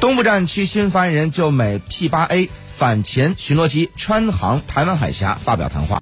东部战区新发言人就美 P 八 A 反潜巡逻机穿航台湾海峡发表谈话。